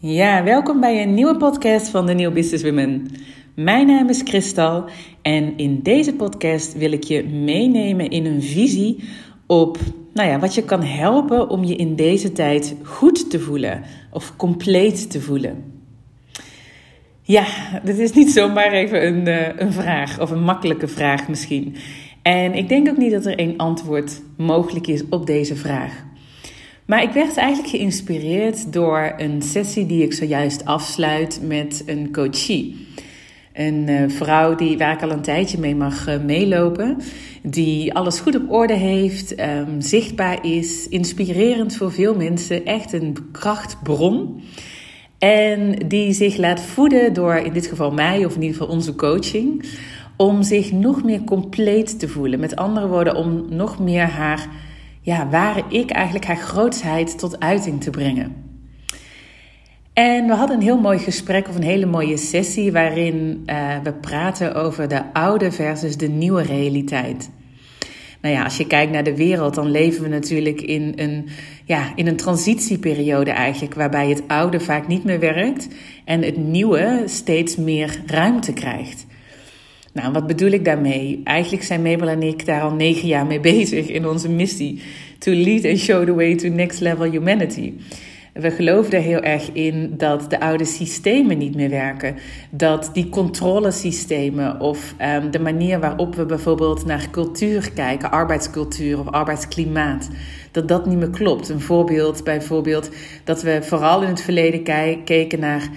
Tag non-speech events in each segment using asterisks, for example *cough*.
Ja, welkom bij een nieuwe podcast van de New Business Women. Mijn naam is Kristal en in deze podcast wil ik je meenemen in een visie op nou ja, wat je kan helpen om je in deze tijd goed te voelen of compleet te voelen. Ja, dit is niet zomaar even een, eh, een vraag of een makkelijke vraag misschien. En ik denk ook niet dat er één antwoord mogelijk is op deze vraag. Maar ik werd eigenlijk geïnspireerd door een sessie die ik zojuist afsluit met een coachie. Een uh, vrouw die, waar ik al een tijdje mee mag uh, meelopen. Die alles goed op orde heeft, um, zichtbaar is, inspirerend voor veel mensen. Echt een krachtbron. En die zich laat voeden door in dit geval mij, of in ieder geval onze coaching. Om zich nog meer compleet te voelen. Met andere woorden, om nog meer haar ja, ware ik eigenlijk haar grootsheid tot uiting te brengen. En we hadden een heel mooi gesprek of een hele mooie sessie waarin uh, we praten over de oude versus de nieuwe realiteit. Nou ja, als je kijkt naar de wereld, dan leven we natuurlijk in een, ja, in een transitieperiode eigenlijk, waarbij het oude vaak niet meer werkt en het nieuwe steeds meer ruimte krijgt. Nou, wat bedoel ik daarmee? Eigenlijk zijn Mabel en ik daar al negen jaar mee *laughs* bezig in onze missie. To lead and show the way to next level humanity. We geloven er heel erg in dat de oude systemen niet meer werken. Dat die controlesystemen of um, de manier waarop we bijvoorbeeld naar cultuur kijken, arbeidscultuur of arbeidsklimaat, dat dat niet meer klopt. Een voorbeeld bijvoorbeeld dat we vooral in het verleden keken naar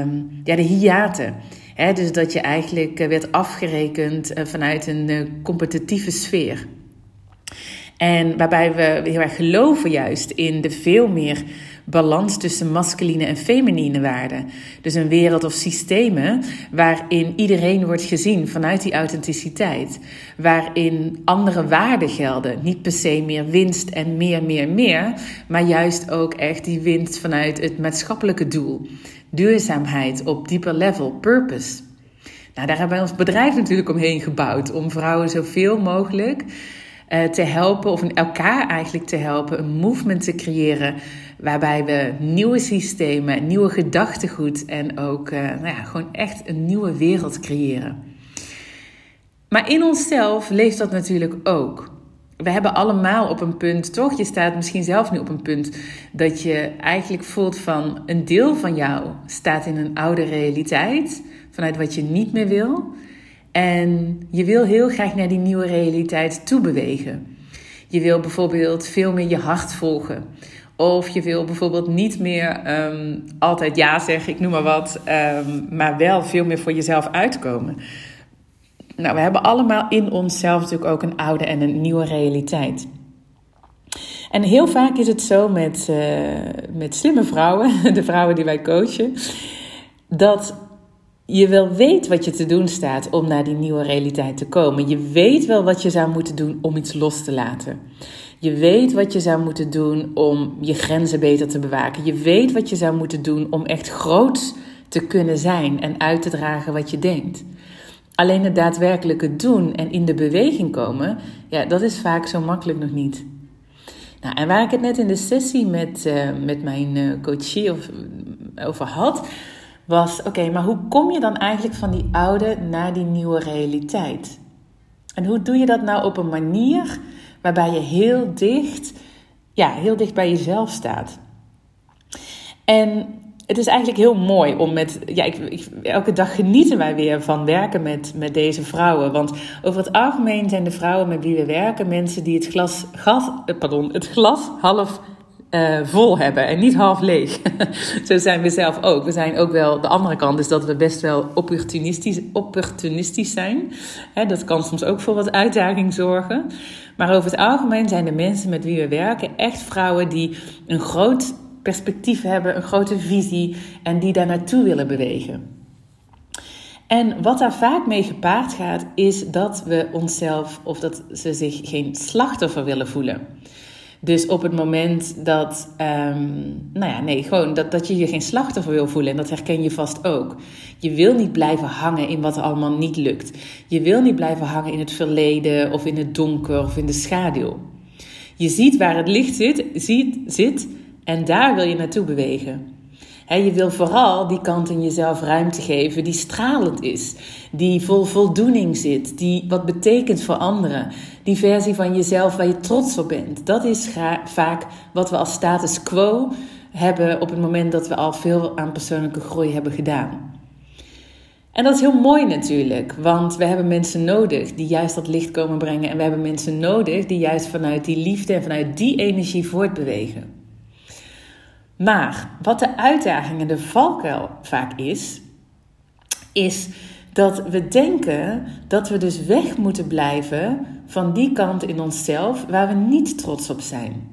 um, ja, de hiaten dus dat je eigenlijk eh, werd afgerekend eh, vanuit een eh, competitieve sfeer. En waarbij we heel erg geloven juist in de veel meer balans tussen masculine en feminine waarden. Dus een wereld of systemen waarin iedereen wordt gezien vanuit die authenticiteit. Waarin andere waarden gelden. Niet per se meer winst en meer, meer, meer. Maar juist ook echt die winst vanuit het maatschappelijke doel duurzaamheid op dieper level, purpose. Nou, daar hebben wij ons bedrijf natuurlijk omheen gebouwd om vrouwen zoveel mogelijk te helpen, of elkaar eigenlijk te helpen, een movement te creëren waarbij we nieuwe systemen, nieuwe gedachtegoed en ook uh, nou ja, gewoon echt een nieuwe wereld creëren. Maar in onszelf leeft dat natuurlijk ook we hebben allemaal op een punt, toch? Je staat misschien zelf nu op een punt dat je eigenlijk voelt van een deel van jou staat in een oude realiteit, vanuit wat je niet meer wil. En je wil heel graag naar die nieuwe realiteit toe bewegen. Je wil bijvoorbeeld veel meer je hart volgen. Of je wil bijvoorbeeld niet meer um, altijd ja zeggen, ik noem maar wat, um, maar wel veel meer voor jezelf uitkomen. Nou, we hebben allemaal in onszelf natuurlijk ook een oude en een nieuwe realiteit. En heel vaak is het zo met, uh, met slimme vrouwen, *laughs* de vrouwen die wij coachen, dat je wel weet wat je te doen staat om naar die nieuwe realiteit te komen. Je weet wel wat je zou moeten doen om iets los te laten. Je weet wat je zou moeten doen om je grenzen beter te bewaken. Je weet wat je zou moeten doen om echt groot te kunnen zijn en uit te dragen wat je denkt. Alleen het daadwerkelijke doen en in de beweging komen, ja, dat is vaak zo makkelijk nog niet. Nou, en waar ik het net in de sessie met, uh, met mijn uh, coachie of, over had, was: oké, maar hoe kom je dan eigenlijk van die oude naar die nieuwe realiteit? En hoe doe je dat nou op een manier waarbij je heel dicht, ja, heel dicht bij jezelf staat? En het is eigenlijk heel mooi om met. Ja, elke dag genieten wij weer van werken met, met deze vrouwen. Want over het algemeen zijn de vrouwen met wie we werken mensen die het glas, gas, eh, pardon, het glas half uh, vol hebben en niet half leeg. *laughs* Zo zijn we zelf ook. We zijn ook wel de andere kant, dus dat we best wel opportunistisch, opportunistisch zijn. dat kan soms ook voor wat uitdaging zorgen. Maar over het algemeen zijn de mensen met wie we werken echt vrouwen die een groot perspectief hebben, een grote visie en die daar naartoe willen bewegen. En wat daar vaak mee gepaard gaat, is dat we onszelf of dat ze zich geen slachtoffer willen voelen. Dus op het moment dat, um, nou ja, nee, gewoon dat, dat je je geen slachtoffer wil voelen, en dat herken je vast ook. Je wil niet blijven hangen in wat er allemaal niet lukt. Je wil niet blijven hangen in het verleden of in het donker of in de schaduw. Je ziet waar het licht zit, ziet, zit en daar wil je naartoe bewegen. Je wil vooral die kant in jezelf ruimte geven die stralend is, die vol voldoening zit, die wat betekent voor anderen. Die versie van jezelf waar je trots op bent. Dat is vaak wat we als status quo hebben op het moment dat we al veel aan persoonlijke groei hebben gedaan. En dat is heel mooi natuurlijk, want we hebben mensen nodig die juist dat licht komen brengen. En we hebben mensen nodig die juist vanuit die liefde en vanuit die energie voortbewegen. Maar wat de uitdaging en de valkuil vaak is, is dat we denken dat we dus weg moeten blijven van die kant in onszelf waar we niet trots op zijn.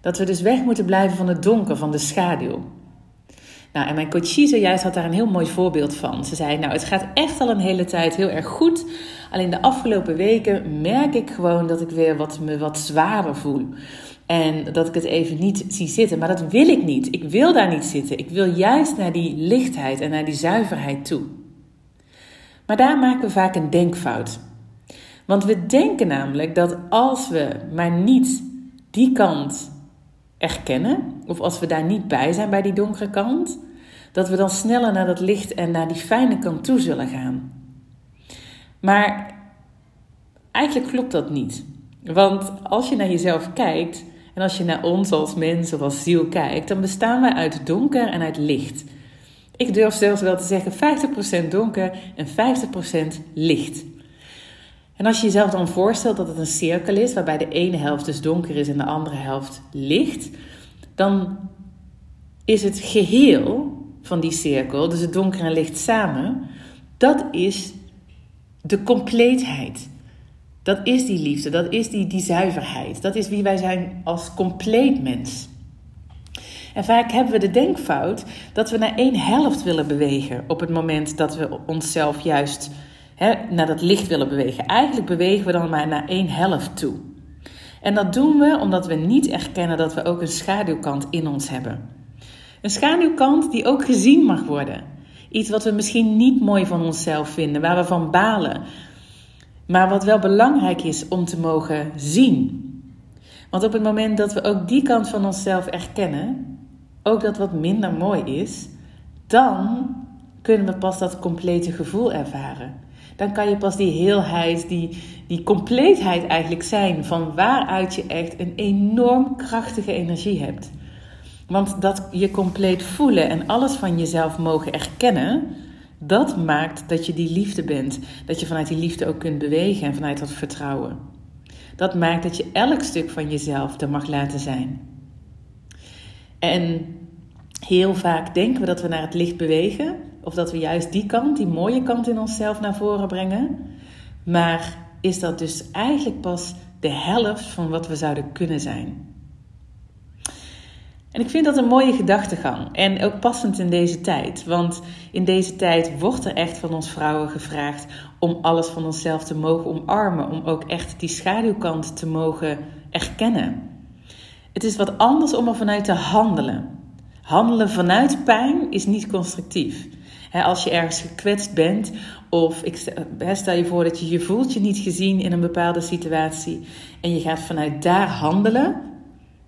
Dat we dus weg moeten blijven van het donker, van de schaduw. Nou, en mijn coachie zojuist had daar een heel mooi voorbeeld van. Ze zei, nou, het gaat echt al een hele tijd heel erg goed. Alleen de afgelopen weken merk ik gewoon dat ik weer wat, me wat zwaarder voel. En dat ik het even niet zie zitten. Maar dat wil ik niet. Ik wil daar niet zitten. Ik wil juist naar die lichtheid en naar die zuiverheid toe. Maar daar maken we vaak een denkfout. Want we denken namelijk dat als we maar niet die kant erkennen, of als we daar niet bij zijn bij die donkere kant, dat we dan sneller naar dat licht en naar die fijne kant toe zullen gaan. Maar eigenlijk klopt dat niet. Want als je naar jezelf kijkt en als je naar ons als mens of als ziel kijkt, dan bestaan wij uit donker en uit licht. Ik durf zelfs wel te zeggen 50% donker en 50% licht. En als je jezelf dan voorstelt dat het een cirkel is, waarbij de ene helft dus donker is en de andere helft licht, dan is het geheel van die cirkel, dus het donker en licht samen, dat is de compleetheid. Dat is die liefde, dat is die, die zuiverheid. Dat is wie wij zijn als compleet mens. En vaak hebben we de denkfout dat we naar één helft willen bewegen op het moment dat we onszelf juist hè, naar dat licht willen bewegen. Eigenlijk bewegen we dan maar naar één helft toe. En dat doen we omdat we niet erkennen dat we ook een schaduwkant in ons hebben. Een schaduwkant die ook gezien mag worden. Iets wat we misschien niet mooi van onszelf vinden, waar we van balen. Maar wat wel belangrijk is om te mogen zien. Want op het moment dat we ook die kant van onszelf erkennen, ook dat wat minder mooi is, dan kunnen we pas dat complete gevoel ervaren. Dan kan je pas die heelheid, die, die compleetheid eigenlijk zijn van waaruit je echt een enorm krachtige energie hebt. Want dat je compleet voelen en alles van jezelf mogen erkennen, dat maakt dat je die liefde bent. Dat je vanuit die liefde ook kunt bewegen en vanuit dat vertrouwen. Dat maakt dat je elk stuk van jezelf er mag laten zijn. En heel vaak denken we dat we naar het licht bewegen, of dat we juist die kant, die mooie kant in onszelf naar voren brengen. Maar is dat dus eigenlijk pas de helft van wat we zouden kunnen zijn? En ik vind dat een mooie gedachtegang en ook passend in deze tijd. Want in deze tijd wordt er echt van ons vrouwen gevraagd om alles van onszelf te mogen omarmen. Om ook echt die schaduwkant te mogen erkennen. Het is wat anders om er vanuit te handelen. Handelen vanuit pijn is niet constructief. als je ergens gekwetst bent of stel je voor dat je je voelt je niet gezien in een bepaalde situatie en je gaat vanuit daar handelen,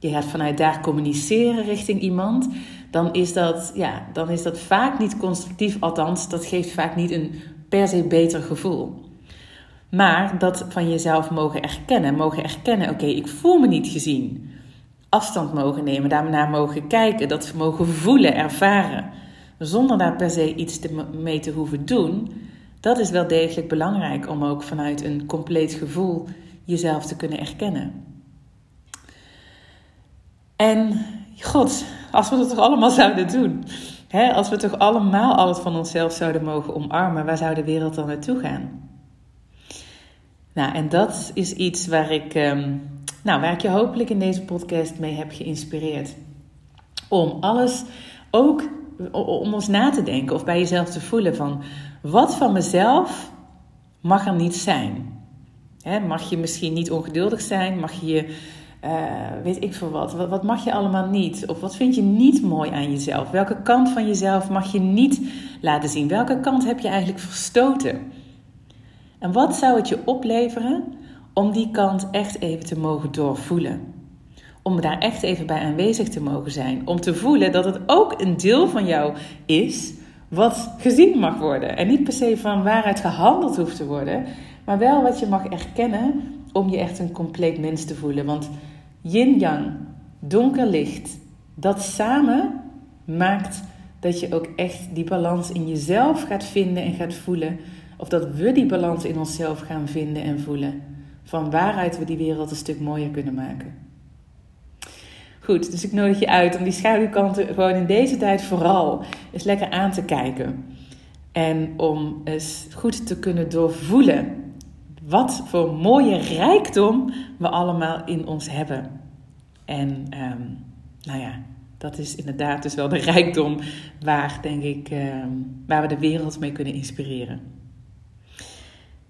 je gaat vanuit daar communiceren richting iemand, dan is dat, ja, dan is dat vaak niet constructief. Althans, dat geeft vaak niet een per se beter gevoel. Maar dat van jezelf mogen erkennen, mogen erkennen, oké, ik voel me niet gezien. Afstand mogen nemen, daarna mogen kijken, dat mogen voelen, ervaren. Zonder daar per se iets mee te hoeven doen. Dat is wel degelijk belangrijk om ook vanuit een compleet gevoel jezelf te kunnen erkennen. En God, als we dat toch allemaal zouden doen. Als we toch allemaal alles van onszelf zouden mogen omarmen, waar zou de wereld dan naartoe gaan? Nou, en dat is iets waar ik, ehm, nou, waar ik je hopelijk in deze podcast mee heb geïnspireerd. Om alles ook om ons na te denken of bij jezelf te voelen van wat van mezelf mag er niet zijn. mag je misschien niet ongeduldig zijn? Mag je uh, weet ik veel wat. wat. Wat mag je allemaal niet? Of wat vind je niet mooi aan jezelf? Welke kant van jezelf mag je niet laten zien? Welke kant heb je eigenlijk verstoten? En wat zou het je opleveren om die kant echt even te mogen doorvoelen? om daar echt even bij aanwezig te mogen zijn. Om te voelen dat het ook een deel van jou is wat gezien mag worden. En niet per se van waaruit gehandeld hoeft te worden, maar wel wat je mag erkennen om je echt een compleet mens te voelen. Want yin-yang, donker licht, dat samen maakt dat je ook echt die balans in jezelf gaat vinden en gaat voelen. Of dat we die balans in onszelf gaan vinden en voelen. Van waaruit we die wereld een stuk mooier kunnen maken. Goed, dus ik nodig je uit om die schaduwkanten gewoon in deze tijd vooral eens lekker aan te kijken. En om eens goed te kunnen doorvoelen wat voor mooie rijkdom we allemaal in ons hebben. En um, nou ja, dat is inderdaad dus wel de rijkdom waar, denk ik, um, waar we de wereld mee kunnen inspireren.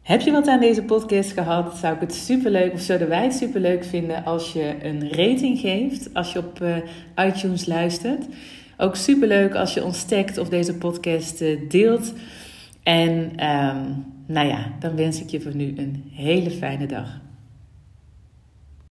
Heb je wat aan deze podcast gehad? Zou ik het superleuk, of zouden wij het superleuk vinden als je een rating geeft als je op uh, iTunes luistert. Ook superleuk als je ons of deze podcast uh, deelt. En um, nou ja, dan wens ik je voor nu een hele fijne dag.